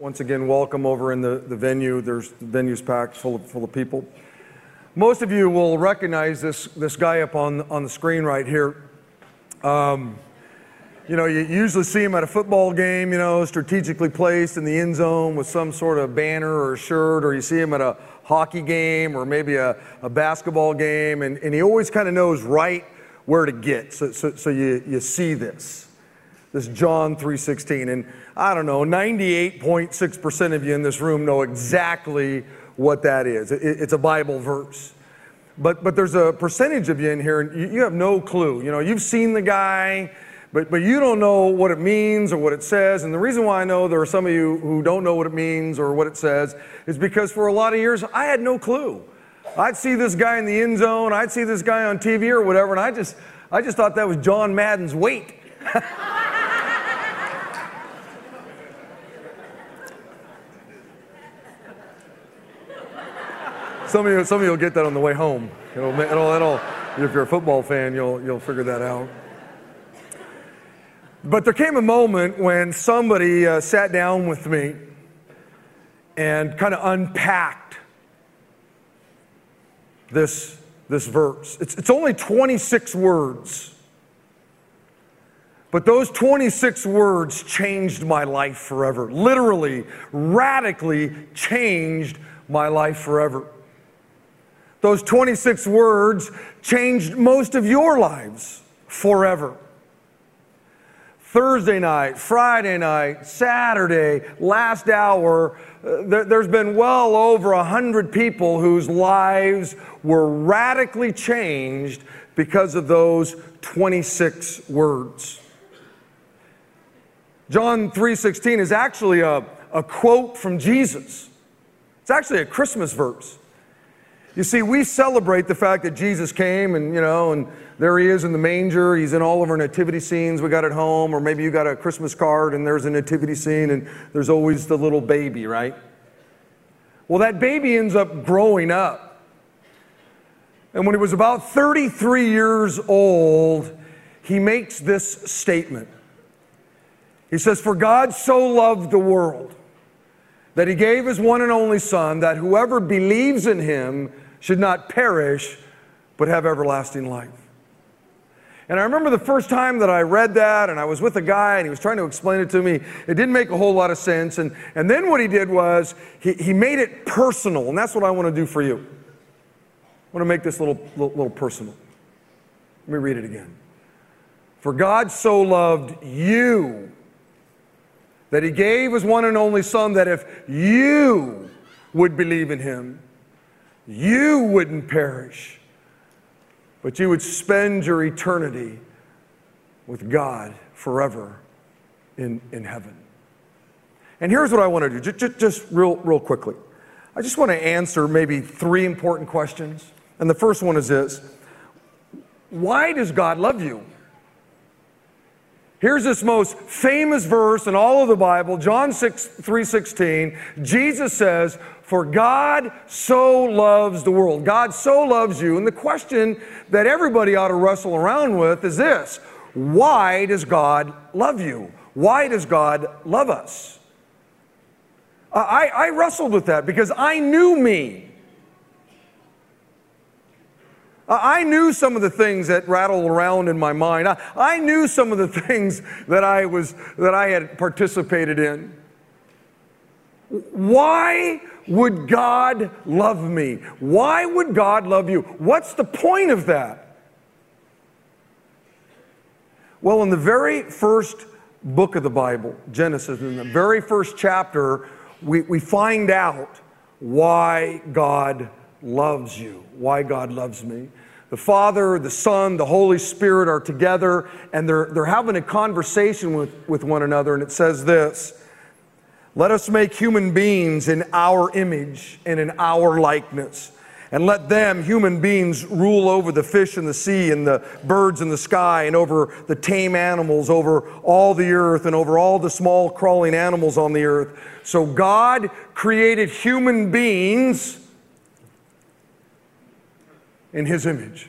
Once again, welcome over in the, the venue. There's the venue's packed full of, full of people. Most of you will recognize this, this guy up on, on the screen right here. Um, you know, you usually see him at a football game, you know, strategically placed in the end zone with some sort of banner or shirt, or you see him at a hockey game or maybe a, a basketball game, and, and he always kind of knows right where to get. So, so, so you, you see this this John 3:16 and I don't know 98.6% of you in this room know exactly what that is. It, it's a Bible verse. But but there's a percentage of you in here and you, you have no clue. You know, you've seen the guy but, but you don't know what it means or what it says. And the reason why I know there are some of you who don't know what it means or what it says is because for a lot of years I had no clue. I'd see this guy in the end zone, I'd see this guy on TV or whatever, and I just I just thought that was John Madden's weight. Some of you, some of you will get that on the way home. It'll, it'll, it'll, if you're a football fan, you'll, you'll figure that out. But there came a moment when somebody uh, sat down with me and kind of unpacked this, this verse. It's, it's only 26 words. But those 26 words changed my life forever. Literally, radically changed my life forever. Those 26 words changed most of your lives forever. Thursday night, Friday night, Saturday, last hour, uh, there, has been well over 100 people whose lives were radically changed because of those 26 words. John 3:16 is actually a, a quote from Jesus. It's actually a Christmas verse. You see, we celebrate the fact that Jesus came and, you know, and there he is in the manger. He's in all of our nativity scenes we got at home, or maybe you got a Christmas card and there's a nativity scene and there's always the little baby, right? Well, that baby ends up growing up. And when he was about 33 years old, he makes this statement. He says, For God so loved the world that he gave his one and only Son, that whoever believes in him should not perish, but have everlasting life. And I remember the first time that I read that, and I was with a guy, and he was trying to explain it to me. It didn't make a whole lot of sense. And, and then what he did was he, he made it personal, and that's what I want to do for you. I want to make this little, little, little personal. Let me read it again. For God so loved you that he gave his one and only Son, that if you would believe in him, you wouldn't perish, but you would spend your eternity with God forever in, in heaven. And here's what I want to do, just, just real, real quickly. I just want to answer maybe three important questions. And the first one is this Why does God love you? Here's this most famous verse in all of the Bible, John 6, 3:16. Jesus says, "For God so loves the world. God so loves you." And the question that everybody ought to wrestle around with is this: Why does God love you? Why does God love us? I, I wrestled with that because I knew me. I knew some of the things that rattled around in my mind. I, I knew some of the things that I was that I had participated in. Why would God love me? Why would God love you? What's the point of that? Well, in the very first book of the Bible, Genesis, in the very first chapter, we, we find out why God loves you, why God loves me. The Father, the Son, the Holy Spirit are together and they're, they're having a conversation with, with one another. And it says this Let us make human beings in our image and in our likeness. And let them, human beings, rule over the fish in the sea and the birds in the sky and over the tame animals, over all the earth and over all the small crawling animals on the earth. So God created human beings in his image.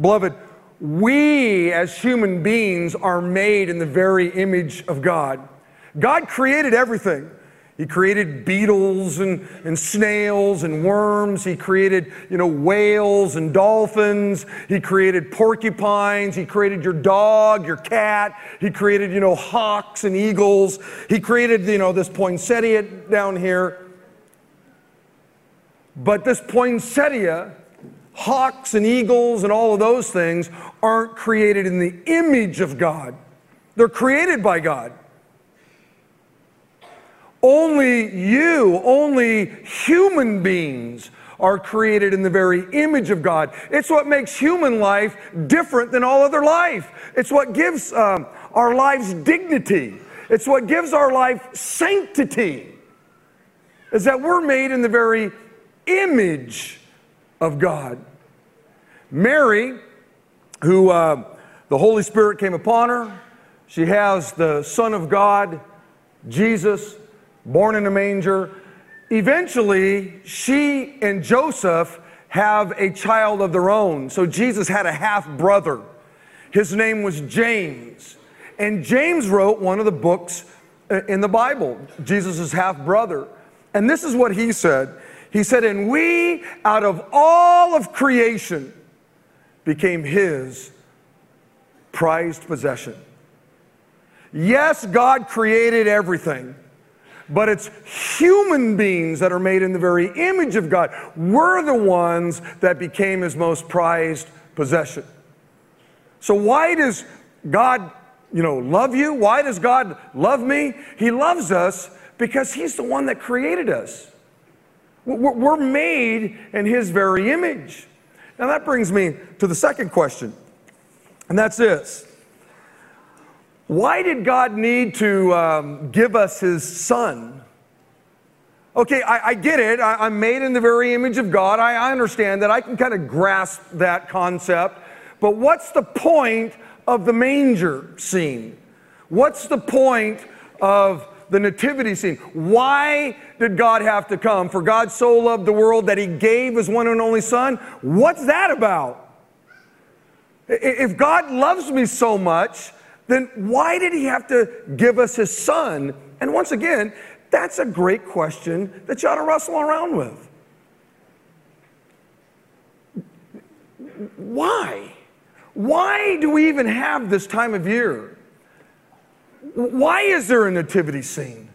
Beloved, we as human beings are made in the very image of God. God created everything. He created beetles and, and snails and worms. He created, you know, whales and dolphins. He created porcupines. He created your dog, your cat. He created, you know, hawks and eagles. He created, you know, this poinsettia down here. But this poinsettia, hawks and eagles and all of those things aren't created in the image of God. They're created by God. Only you, only human beings are created in the very image of God. It's what makes human life different than all other life. It's what gives um, our lives dignity. It's what gives our life sanctity. Is that we're made in the very image of God. Mary, who uh, the Holy Spirit came upon her, she has the Son of God, Jesus, born in a manger. Eventually, she and Joseph have a child of their own. So Jesus had a half brother. His name was James. And James wrote one of the books uh, in the Bible, Jesus' half brother. And this is what he said He said, And we, out of all of creation, became his prized possession. Yes, God created everything but it's human beings that are made in the very image of God. We're the ones that became his most prized possession. So why does God, you know, love you? Why does God love me? He loves us because he's the one that created us. We're made in his very image. Now that brings me to the second question, and that's this. Why did God need to um, give us his son? Okay, I, I get it. I, am made in the very image of God. I, I understand that. I can kind of grasp that concept. But what's the point of the manger scene? What's the point of the nativity scene? Why did God have to come? For God so loved the world that he gave his one and only son? What's that about? If God loves me so much, then why did he have to give us his son? And once again, that's a great question that you ought to wrestle around with. Why? Why do we even have this time of year? Why is there a nativity scene?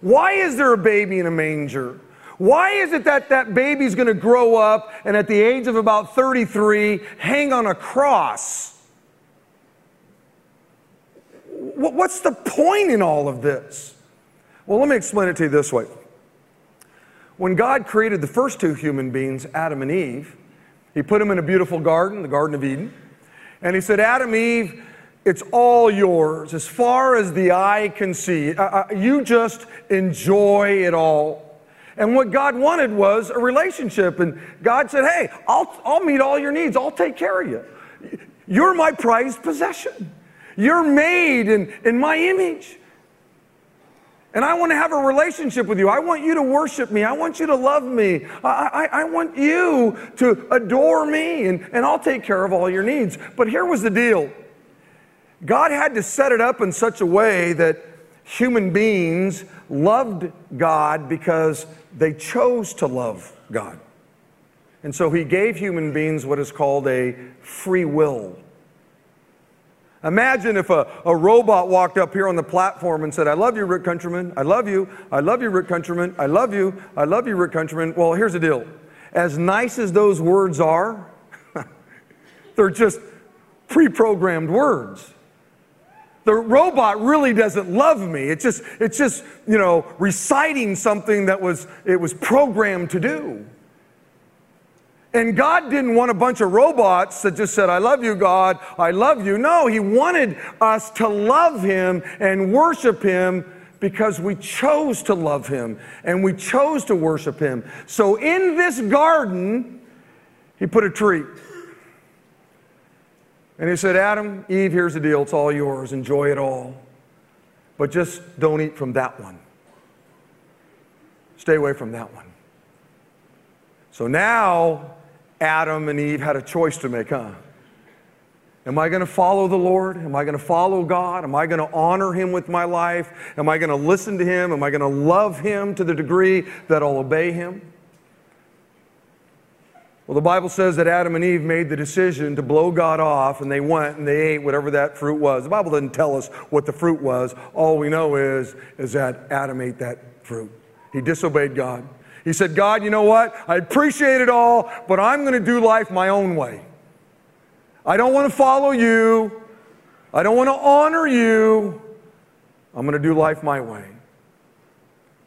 Why is there a baby in a manger? Why is it that that baby's going to grow up and at the age of about 33 hang on a cross? What's the point in all of this? Well, let me explain it to you this way. When God created the first two human beings, Adam and Eve, He put them in a beautiful garden, the Garden of Eden, and He said, Adam, Eve, it's all yours as far as the eye can see. Uh, uh, you just enjoy it all. And what God wanted was a relationship. And God said, Hey, I'll, I'll meet all your needs, I'll take care of you. You're my prized possession. You're made in, in my image. And I want to have a relationship with you. I want you to worship me. I want you to love me. I, I, I, want you to adore me, and, and I'll take care of all your needs. But here was the deal God had to set it up in such a way that human beings loved God because they chose to love God. And so He gave human beings what is called a free will. Imagine if a, a robot walked up here on the platform and said, I love you, Rick Countryman. I love you. I love you, Rick Countryman. I love you. I love you, Rick Countryman. Well, here's the deal. As nice as those words are, they're just pre programmed words. The robot really doesn't love me. It's just, it's just, you know, reciting something that was, it was programmed to do. And God didn't want a bunch of robots that just said, I love you, God, I love you. No, He wanted us to love Him and worship Him because we chose to love Him and we chose to worship Him. So in this garden, He put a tree. And He said, Adam, Eve, here's the deal. It's all yours. Enjoy it all. But just don't eat from that one. Stay away from that one. So now Adam and Eve had a choice to make, huh? Am I going to follow the Lord? Am I going to follow God? Am I going to honor Him with my life? Am I going to listen to Him? Am I going to love Him to the degree that I'll obey Him? Well, the Bible says that Adam and Eve made the decision to blow God off, and they went and they ate whatever that fruit was. The Bible doesn't tell us what the fruit was. All we know is, is that Adam ate that fruit. He disobeyed God. He said, God, you know what? I appreciate it all, but I'm going to do life my own way. I don't want to follow you. I don't want to honor you. I'm going to do life my way.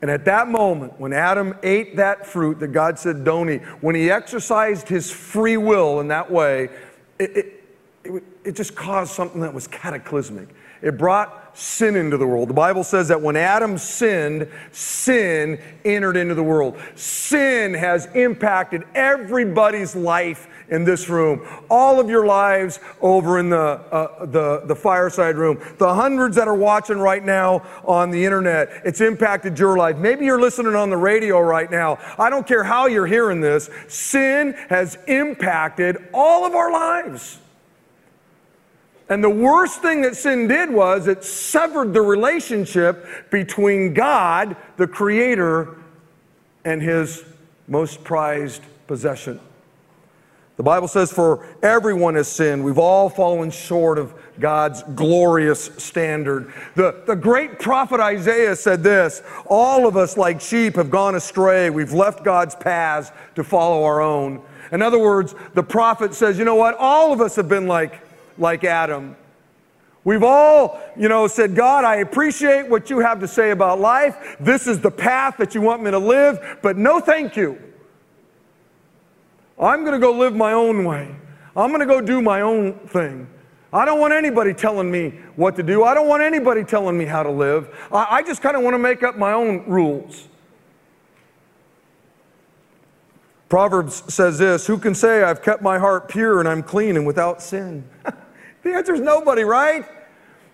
And at that moment, when Adam ate that fruit that God said, don't eat, when he exercised his free will in that way, it, it, it, it just caused something that was cataclysmic. It brought sin into the world. The Bible says that when Adam sinned, sin entered into the world. Sin has impacted everybody's life in this room, all of your lives over in the, uh, the, the fireside room, the hundreds that are watching right now on the internet, it's impacted your life. Maybe you're listening on the radio right now. I don't care how you're hearing this, sin has impacted all of our lives. And the worst thing that sin did was it severed the relationship between God, the Creator, and His most prized possession. The Bible says, For everyone has sinned. We've all fallen short of God's glorious standard. The, the great prophet Isaiah said this All of us, like sheep, have gone astray. We've left God's paths to follow our own. In other words, the prophet says, You know what? All of us have been like like Adam. We've all, you know, said, God, I appreciate what you have to say about life. This is the path that you want me to live, but no thank you. I'm going to go live my own way. I'm going to go do my own thing. I don't want anybody telling me what to do. I don't want anybody telling me how to live. I, I just kind of want to make up my own rules. Proverbs says this Who can say, I've kept my heart pure and I'm clean and without sin? The answer is nobody, right?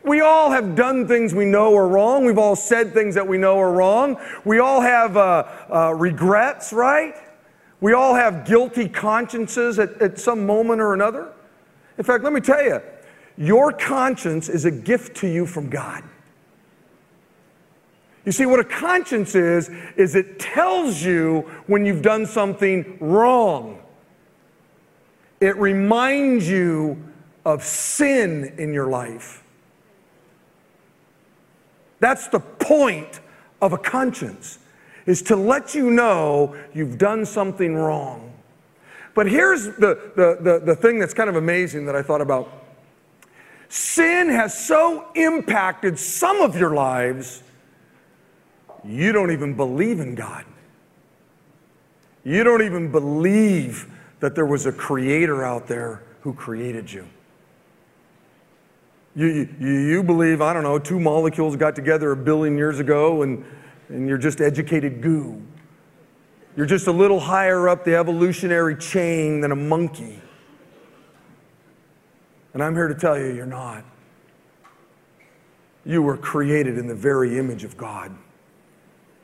We all have done things we know are wrong. We've all said things that we know are wrong. We all have uh, uh, regrets, right? We all have guilty consciences at, at some moment or another. In fact, let me tell you, your conscience is a gift to you from God. You see, what a conscience is, is it tells you when you've done something wrong. It reminds you of sin in your life. That's the point of a conscience, is to let you know you've done something wrong. But here's the, the, the, the thing that's kind of amazing that I thought about. Sin has so impacted some of your lives, you don't even believe in God. You don't even believe that there was a creator out there who created you. You, you, you believe, I don't know, two molecules got together a billion years ago and, and you're just educated goo. You're just a little higher up the evolutionary chain than a monkey. And I'm here to tell you, you're not. You were created in the very image of God.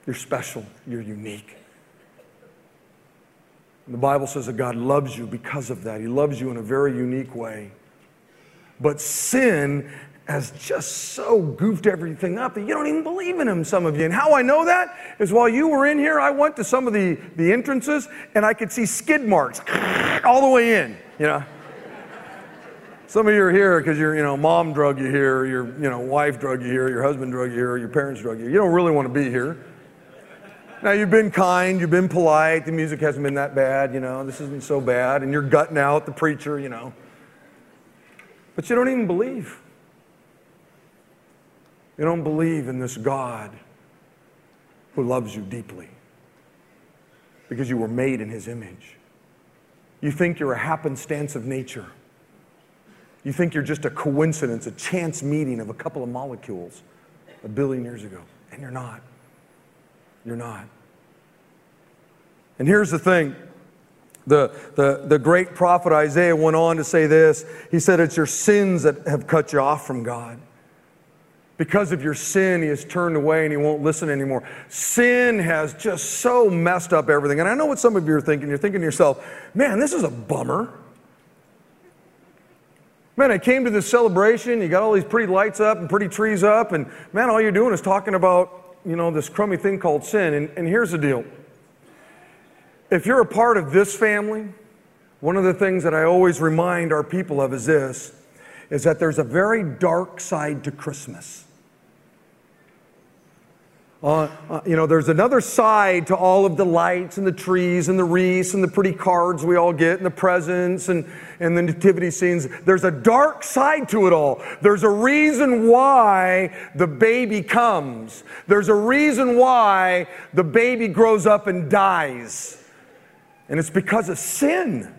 You're special, you're unique. And the Bible says that God loves you because of that. He loves you in a very unique way. But sin has just so goofed everything up that you don't even believe in him, some of you. And how I know that is while you were in here, I went to some of the, the entrances and I could see skid marks all the way in, you know. Some of you are here because your you know, mom drug you here, your you know, wife drug you here, your husband drug you here, your parents drug you. You don't really want to be here. Now, you've been kind, you've been polite, the music hasn't been that bad, you know, this isn't so bad, and you're gutting out the preacher, you know. But you don't even believe. You don't believe in this God who loves you deeply because you were made in his image. You think you're a happenstance of nature. You think you're just a coincidence, a chance meeting of a couple of molecules a billion years ago. And you're not. You're not. And here's the thing the, the, the great prophet Isaiah went on to say this. He said, It's your sins that have cut you off from God. Because of your sin, he has turned away and he won't listen anymore. Sin has just so messed up everything. And I know what some of you are thinking. You're thinking to yourself, man, this is a bummer. Man, I came to this celebration, you got all these pretty lights up and pretty trees up, and man, all you're doing is talking about, you know, this crummy thing called sin. And, and here's the deal. If you're a part of this family, one of the things that I always remind our people of is this, is that there's a very dark side to Christmas. Uh, uh, you know, there's another side to all of the lights and the trees and the wreaths and the pretty cards we all get and the presents and, and the nativity scenes. There's a dark side to it all. There's a reason why the baby comes. There's a reason why the baby grows up and dies. And it's because of sin.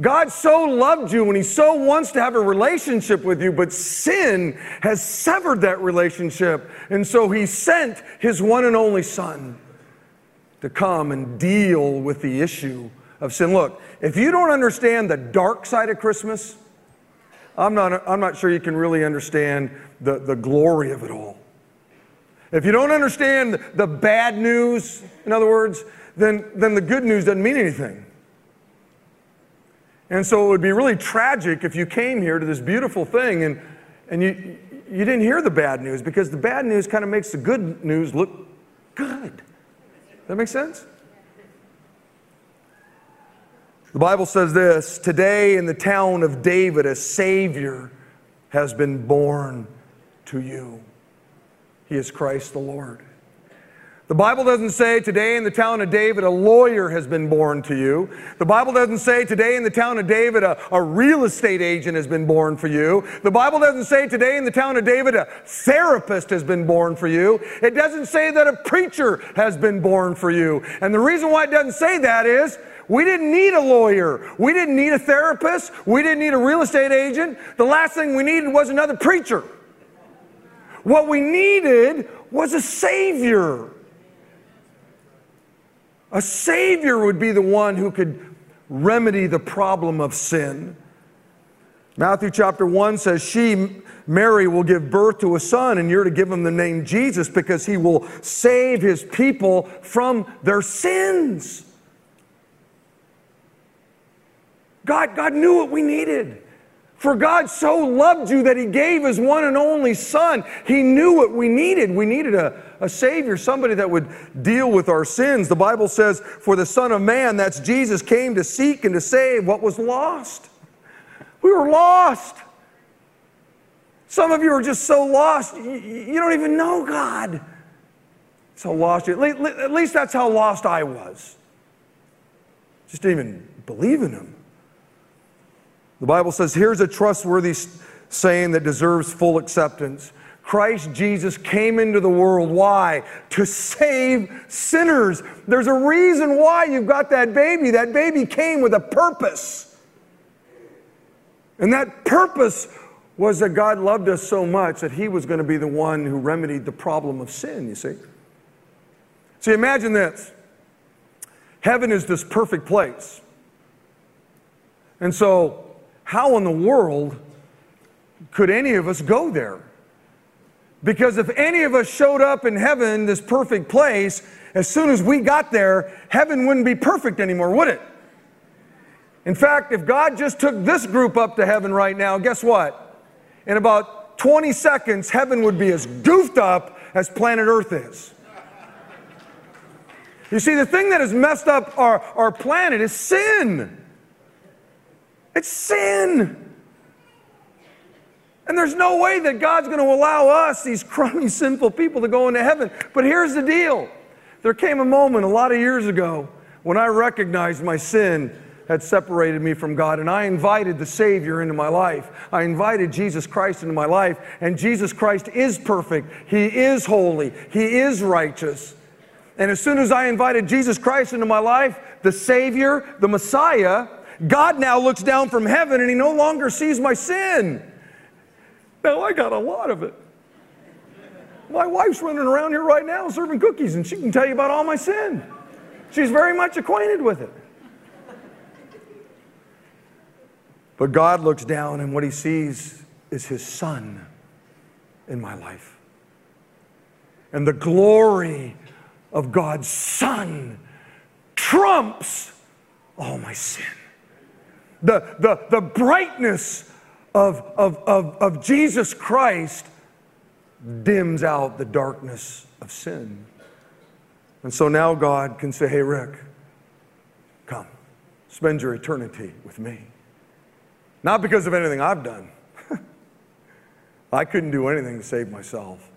God so loved you and He so wants to have a relationship with you, but sin has severed that relationship. And so He sent His one and only Son to come and deal with the issue of sin. Look, if you don't understand the dark side of Christmas, I'm not, I'm not sure you can really understand the, the glory of it all. If you don't understand the bad news, in other words, then, then the good news doesn't mean anything. And so it would be really tragic if you came here to this beautiful thing and, and you, you didn't hear the bad news because the bad news kind of makes the good news look good. That makes sense? The Bible says this Today in the town of David, a Savior has been born to you. He is Christ the Lord. The Bible doesn't say today in the town of David a lawyer has been born to you. The Bible doesn't say today in the town of David a, a, real estate agent has been born for you. The Bible doesn't say today in the town of David a therapist has been born for you. It doesn't say that a preacher has been born for you. And the reason why it doesn't say that is we didn't need a lawyer. We didn't need a therapist. We didn't need a real estate agent. The last thing we needed was another preacher. What we needed was a savior. A Savior would be the one who could remedy the problem of sin. Matthew chapter 1 says, She, Mary, will give birth to a son, and you're to give him the name Jesus because he will save his people from their sins. God, God knew what we needed. For God so loved you that He gave His one and only Son. He knew what we needed. We needed a, a Savior, somebody that would deal with our sins. The Bible says, For the Son of Man, that's Jesus, came to seek and to save what was lost. We were lost. Some of you are just so lost, you, don't even know God. So lost. At least that's how lost I was. Just didn't even believe in Him. The Bible says, here's a trustworthy saying that deserves full acceptance. Christ Jesus came into the world. Why? To save sinners. There's a reason why you've got that baby. That baby came with a purpose. And that purpose was that God loved us so much that He was going to be the one who remedied the problem of sin, you see. See, imagine this heaven is this perfect place. And so how in the world could any of us go there? Because if any of us showed up in heaven, this perfect place, as soon as we got there, heaven wouldn't be perfect anymore, would it? In fact, if God just took this group up to heaven right now, guess what? In about 20 seconds, heaven would be as goofed up as planet Earth is. You see, the thing that has messed up our, our planet is sin. It's sin. And there's no way that God's going to allow us, these crummy, sinful people, to go into heaven. But here's the deal there came a moment a lot of years ago when I recognized my sin had separated me from God, and I invited the Savior into my life. I invited Jesus Christ into my life, and Jesus Christ is perfect. He is holy. He is righteous. And as soon as I invited Jesus Christ into my life, the Savior, the Messiah, God now looks down from heaven and he no longer sees my sin. Now I got a lot of it. My wife's running around here right now serving cookies and she can tell you about all my sin. She's very much acquainted with it. But God looks down and what he sees is his son in my life. And the glory of God's son trumps all my sin. The, the, the brightness of, of, of, of Jesus Christ dims out the darkness of sin. And so now God can say, Hey, Rick, come, spend your eternity with me. Not because of anything I've done. I couldn't do anything to save myself.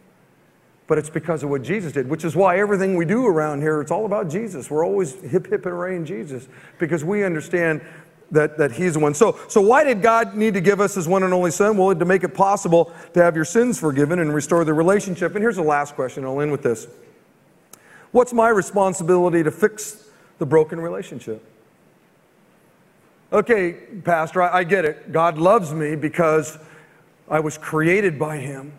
But it's because of what Jesus did, which is why everything we do around here, it's all about Jesus. We're always hip, hip, and hooray in Jesus because we understand that, that He's the one. So, so, why did God need to give us His one and only Son? Well, to make it possible to have your sins forgiven and restore the relationship. And here's the last question, I'll end with this What's my responsibility to fix the broken relationship? Okay, Pastor, I, I get it. God loves me because I was created by Him.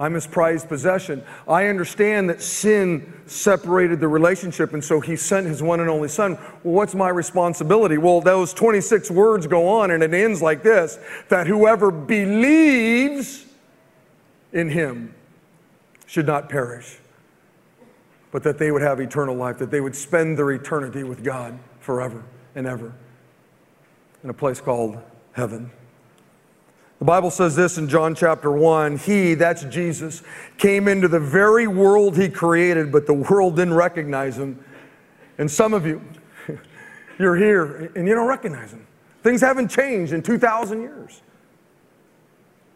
I'm his prized possession. I understand that sin separated the relationship, and so he sent his one and only son. Well, what's my responsibility? Well, those 26 words go on, and it ends like this that whoever believes in him should not perish, but that they would have eternal life, that they would spend their eternity with God forever and ever in a place called heaven. The Bible says this in John chapter 1 He, that's Jesus, came into the very world He created, but the world didn't recognize Him. And some of you, you're here and you don't recognize Him. Things haven't changed in 2,000 years.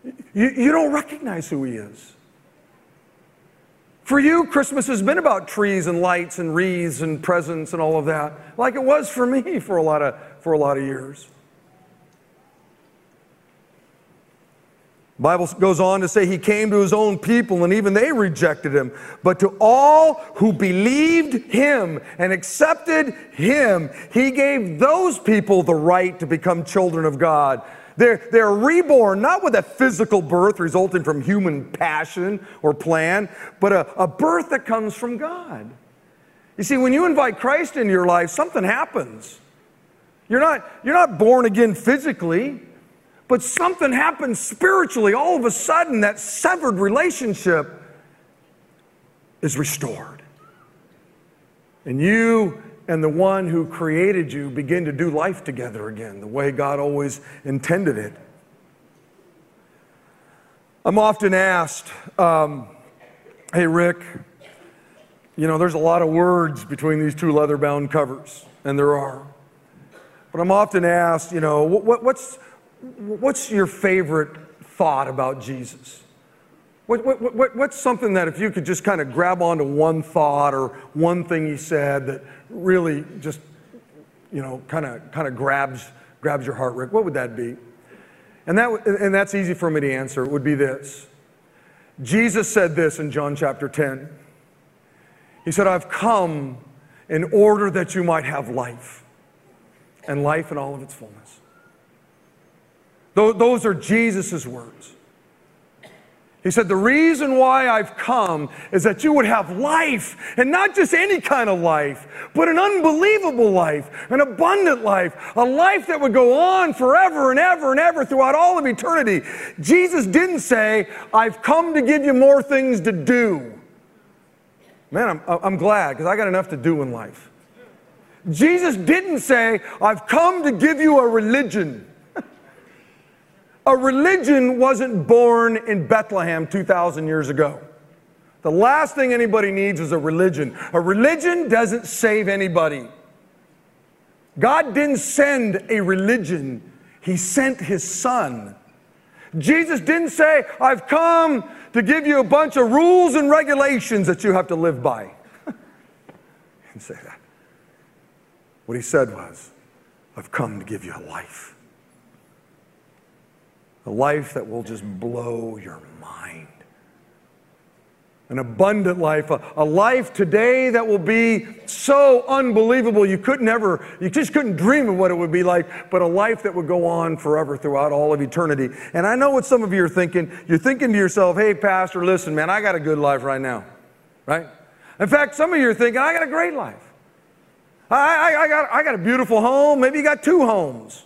You, you don't recognize who He is. For you, Christmas has been about trees and lights and wreaths and presents and all of that, like it was for me for a lot of, for a lot of years. Bible goes on to say he came to his own people and even they rejected him. But to all who believed him and accepted him, he gave those people the right to become children of God. They're, they're reborn, not with a physical birth resulting from human passion or plan, but a, a birth that comes from God. You see, when you invite Christ into your life, something happens. You're not, you're not born again physically. But something happens spiritually. All of a sudden, that severed relationship is restored. And you and the one who created you begin to do life together again, the way God always intended it. I'm often asked, um, hey, Rick, you know, there's a lot of words between these two leather bound covers, and there are. But I'm often asked, you know, what, what's, what's your favorite thought about Jesus? What, what, what, what's something that if you could just kind of grab onto one thought or one thing he said that really just, you know, kind of kind of grabs grabs your heart, Rick? What would that be? And that and that's easy for me to answer. It would be this. Jesus said this in John chapter 10. He said, "I've come in order that you might have life, and life in all of its fullness." Those are Jesus' words. He said, The reason why I've come is that you would have life, and not just any kind of life, but an unbelievable life, an abundant life, a life that would go on forever and ever and ever throughout all of eternity. Jesus didn't say, I've come to give you more things to do. Man, I'm, I'm glad because I got enough to do in life. Jesus didn't say, I've come to give you a religion. A religion wasn't born in Bethlehem 2,000 years ago. The last thing anybody needs is a religion. A religion doesn't save anybody. God didn't send a religion, He sent His Son. Jesus didn't say, I've come to give you a bunch of rules and regulations that you have to live by. he didn't say that. What He said was, I've come to give you a life a life that will just blow your mind. An abundant life, a, a, life today that will be so unbelievable you couldn't ever, you just couldn't dream of what it would be like, but a life that would go on forever throughout all of eternity. And I know what some of you are thinking. You're thinking to yourself, hey, Pastor, listen, man, I got a good life right now, right? In fact, some of you are thinking, I got a great life. I, I, I, got, I got a beautiful home. Maybe you got two homes.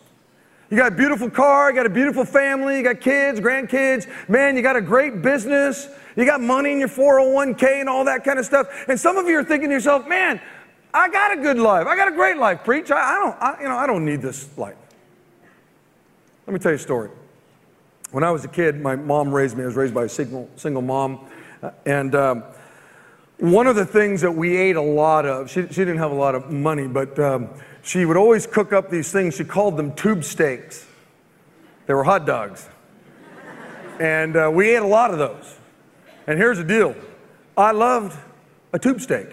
You got a beautiful car, you got a beautiful family, you got kids, grandkids. Man, you got a great business. You got money in your 401k and all that kind of stuff. And some of you are thinking to yourself, man, I got a good life. I got a great life, preach. I, I don't, I, you know, I don't need this life. Let me tell you a story. When I was a kid, my mom raised me. I was raised by a single, single mom. Uh, and um, one of the things that we ate a lot of, she, she didn't have a lot of money, but um, she would always cook up these things. She called them tube steaks. They were hot dogs. and uh, we ate a lot of those. And here's the deal I loved a tube steak,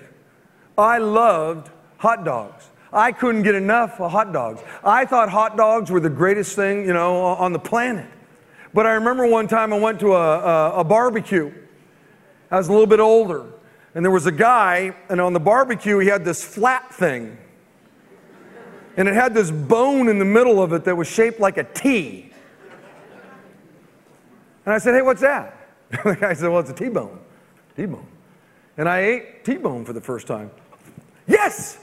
I loved hot dogs. I couldn't get enough of hot dogs. I thought hot dogs were the greatest thing, you know, on the planet. But I remember one time I went to a, a, a barbecue. I was a little bit older. And there was a guy, and on the barbecue, he had this flat thing. And it had this bone in the middle of it that was shaped like a T. And I said, Hey, what's that? the guy said, Well, it's a T bone. T bone. And I ate T bone for the first time. Yes!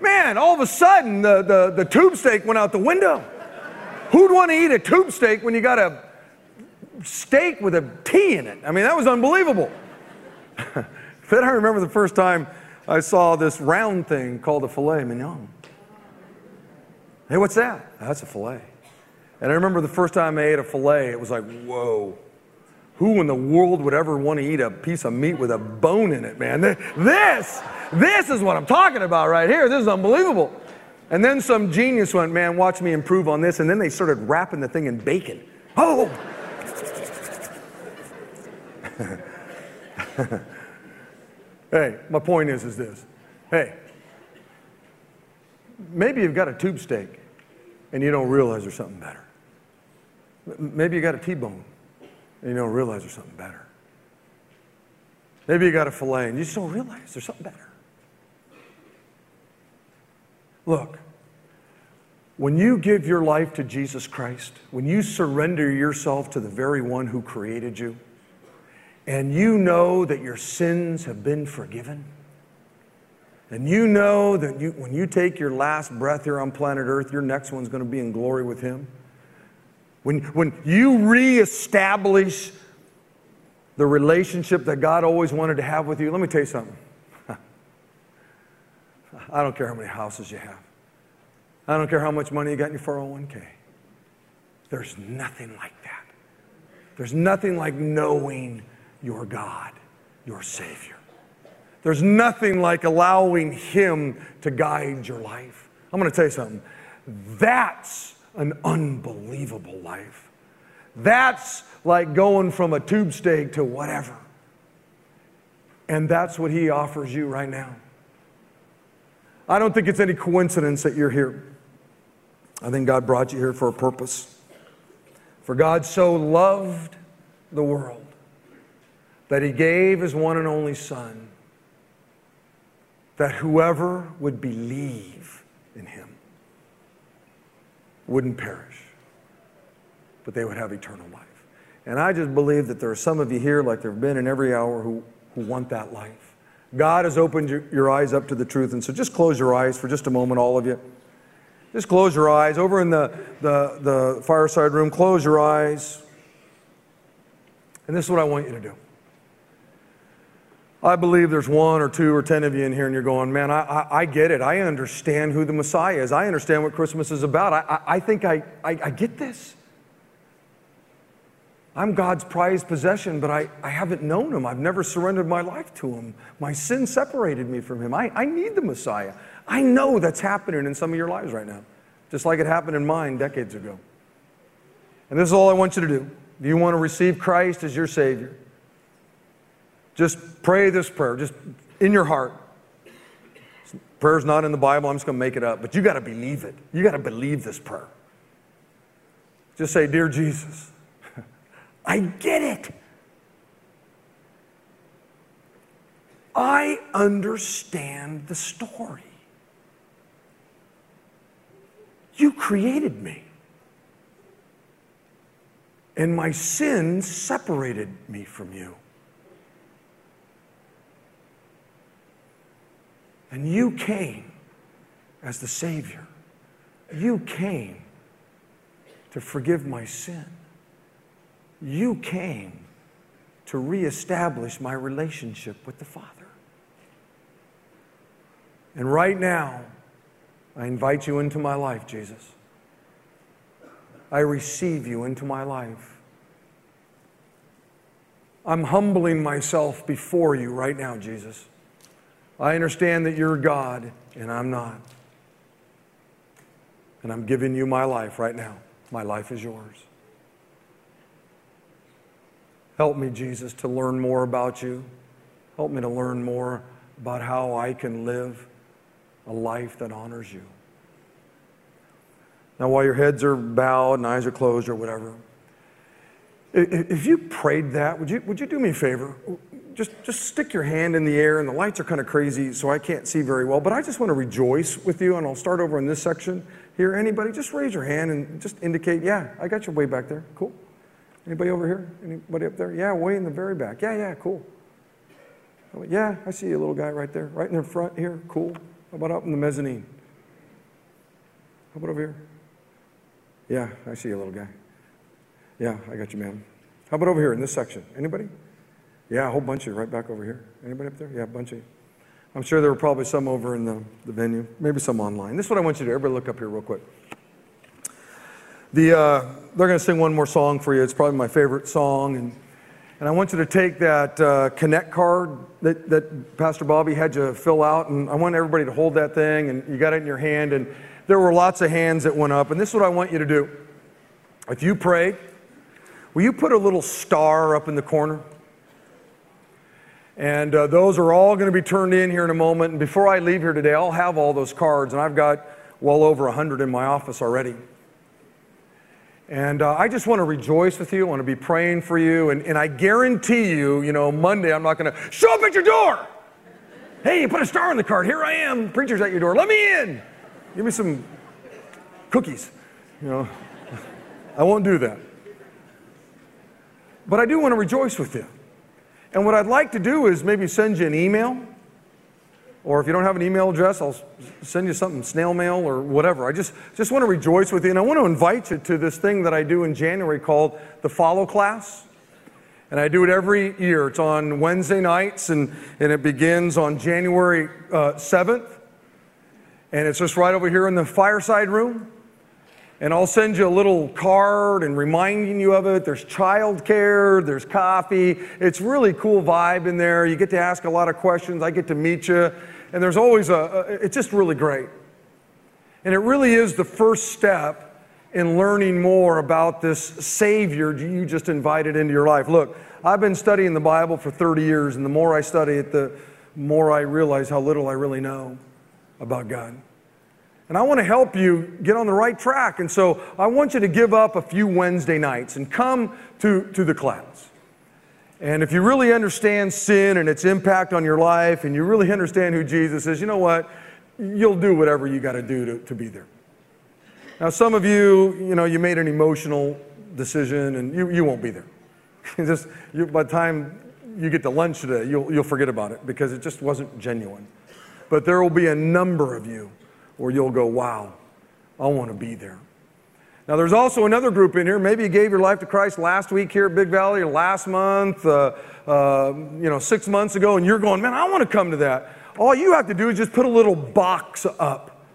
Man, all of a sudden, the, the, the tube steak went out the window. Who'd want to eat a tube steak when you got a steak with a T in it? I mean, that was unbelievable. then I remember the first time I saw this round thing called a filet mignon. Hey, what's that? That's a filet. And I remember the first time I ate a filet, it was like, whoa. Who in the world would ever want to eat a piece of meat with a bone in it, man? This, this is what I'm talking about right here. This is unbelievable. And then some genius went, man, watch me improve on this. And then they started wrapping the thing in bacon. Oh! hey, my point is, is this. Hey, maybe you've got a tube steak and you don't realize there's something better. Maybe you got a T-bone and you don't realize there's something better. Maybe you got a filet and you just don't realize there's something better. Look, when you give your life to Jesus Christ, when you surrender yourself to the very one who created you, and you know that your sins have been forgiven, and you know that you, when you take your last breath here on planet Earth, your next one's going to be in glory with Him. When, when you reestablish the relationship that God always wanted to have with you, let me tell you something. I don't care how many houses you have. I don't care how much money you got in your 401k. There's nothing like that. There's nothing like knowing your God, your Savior. There's nothing like allowing Him to guide your life. I'm going to tell you something. That's an unbelievable life. That's like going from a tube steak to whatever. And that's what He offers you right now. I don't think it's any coincidence that you're here. I think God brought you here for a purpose. For God so loved the world that he gave his one and only Son, that whoever would believe in him wouldn't perish, but they would have eternal life. And I just believe that there are some of you here, like there have been in every hour, who, who want that life. God has opened your, eyes up to the truth. And so just close your eyes for just a moment, all of you. Just close your eyes. Over in the, the, the fireside room, close your eyes. And this is what I want you to do. I believe there's one or two or ten of you in here, and you're going, man, I, I, I get it. I understand who the Messiah is. I understand what Christmas is about. I, I, I think I, I, I get this. I'm God's prized possession, but I, I haven't known him. I've never surrendered my life to him. My sin separated me from him. I, I need the Messiah. I know that's happening in some of your lives right now, just like it happened in mine decades ago. And this is all I want you to do. If you want to receive Christ as your Savior, just pray this prayer, just in your heart. Prayer's not in the Bible, I'm just going to make it up, but you got to believe it. You got to believe this prayer. Just say, Dear Jesus, I get it. I understand the story. You created me. And my sins separated me from you. And you came as the Savior. You came to forgive my sin. You came to reestablish my relationship with the Father. And right now, I invite you into my life, Jesus. I receive you into my life. I'm humbling myself before you right now, Jesus. I understand that you're God and I'm not. And I'm giving you my life right now. My life is yours. Help me, Jesus, to learn more about you. Help me to learn more about how I can live a life that honors you. Now, while your heads are bowed and eyes are closed or whatever, if you prayed that, would you, would you do me a favor? Just, just stick your hand in the air, and the lights are kind of crazy, so I can't see very well. But I just want to rejoice with you, and I'll start over in this section here. Anybody, just raise your hand and just indicate, yeah, I got you way back there. Cool. Anybody over here? Anybody up there? Yeah, way in the very back. Yeah, yeah, cool. Yeah, I see a little guy right there, right in the front here. Cool. How about up in the mezzanine? How about over here? Yeah, I see a little guy. Yeah, I got you, man. How about over here in this section? Anybody? Yeah, a whole bunch of you right back over here. Anybody up there? Yeah, a bunch of you. I'm sure there were probably some over in the, the venue, maybe some online. This is what I want you to do. Everybody look up here real quick. The, uh, they're going to sing one more song for you. It's probably my favorite song. And, and I want you to take that uh, Connect card that, that Pastor Bobby had you fill out. And I want everybody to hold that thing. And you got it in your hand. And there were lots of hands that went up. And this is what I want you to do. If you pray, will you put a little star up in the corner? And uh, those are all going to be turned in here in a moment. And before I leave here today, I'll have all those cards. And I've got well over 100 in my office already. And uh, I just want to rejoice with you. I want to be praying for you. And, and I guarantee you, you know, Monday I'm not going to show up at your door. Hey, you put a star on the card. Here I am. Preacher's at your door. Let me in. Give me some cookies. You know, I won't do that. But I do want to rejoice with you. And what I'd like to do is maybe send you an email. Or if you don't have an email address, I'll send you something, snail mail or whatever. I just, just want to rejoice with you. And I want to invite you to this thing that I do in January called the Follow Class. And I do it every year. It's on Wednesday nights, and, and it begins on January uh, 7th. And it's just right over here in the fireside room. And I'll send you a little card and reminding you of it. There's childcare, there's coffee. It's really cool vibe in there. You get to ask a lot of questions. I get to meet you. And there's always a, a it's just really great. And it really is the first step in learning more about this Savior you just invited into your life. Look, I've been studying the Bible for 30 years, and the more I study it, the more I realize how little I really know about God. And I want to help you get on the right track. And so I want you to give up a few Wednesday nights and come to, to the class. And if you really understand sin and its impact on your life, and you really understand who Jesus is, you know what? You'll do whatever you got to do to, be there. Now, some of you, you know, you made an emotional decision and you, you won't be there. just, you, by the time you get to lunch today, you'll, you'll forget about it because it just wasn't genuine. But there will be a number of you where you'll go, wow, I want to be there. Now, there's also another group in here. Maybe you gave your life to Christ last week here at Big Valley, or last month, uh, uh, you know, six months ago, and you're going, man, I want to come to that. All you have to do is just put a little box up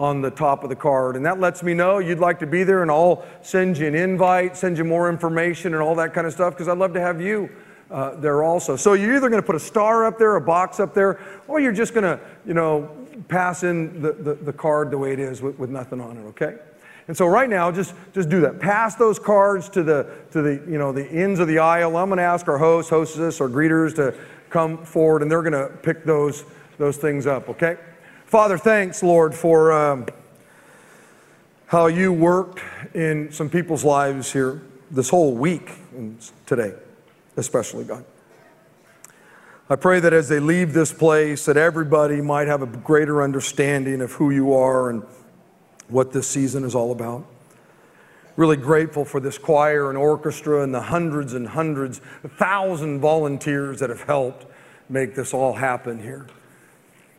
on the top of the card, and that lets me know you'd like to be there, and I'll send you an invite, send you more information, and all that kind of stuff, because I'd love to have you uh, there also. So you're either going to put a star up there, a box up there, or you're just going to, you know, pass in the, the, the card the way it is with, with nothing on it, okay? And so right now, just, just do that. Pass those cards to the, to the, you know, the ends of the aisle. I'm going to ask our host, hostess, or greeters to come forward, and they're going to pick those, those things up, okay? Father, thanks, Lord, for um, how you worked in some people's lives here this whole week and today, especially, God. I pray that as they leave this place, that everybody might have a greater understanding of who you are and what this season is all about. Really grateful for this choir and orchestra and the hundreds and hundreds, thousand volunteers that have helped make this all happen here.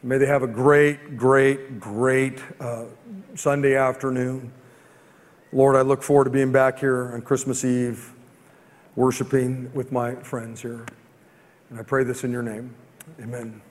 May they have a great, great, great uh, Sunday afternoon. Lord, I look forward to being back here on Christmas Eve, worshiping with my friends here. And I pray this in your name. Amen.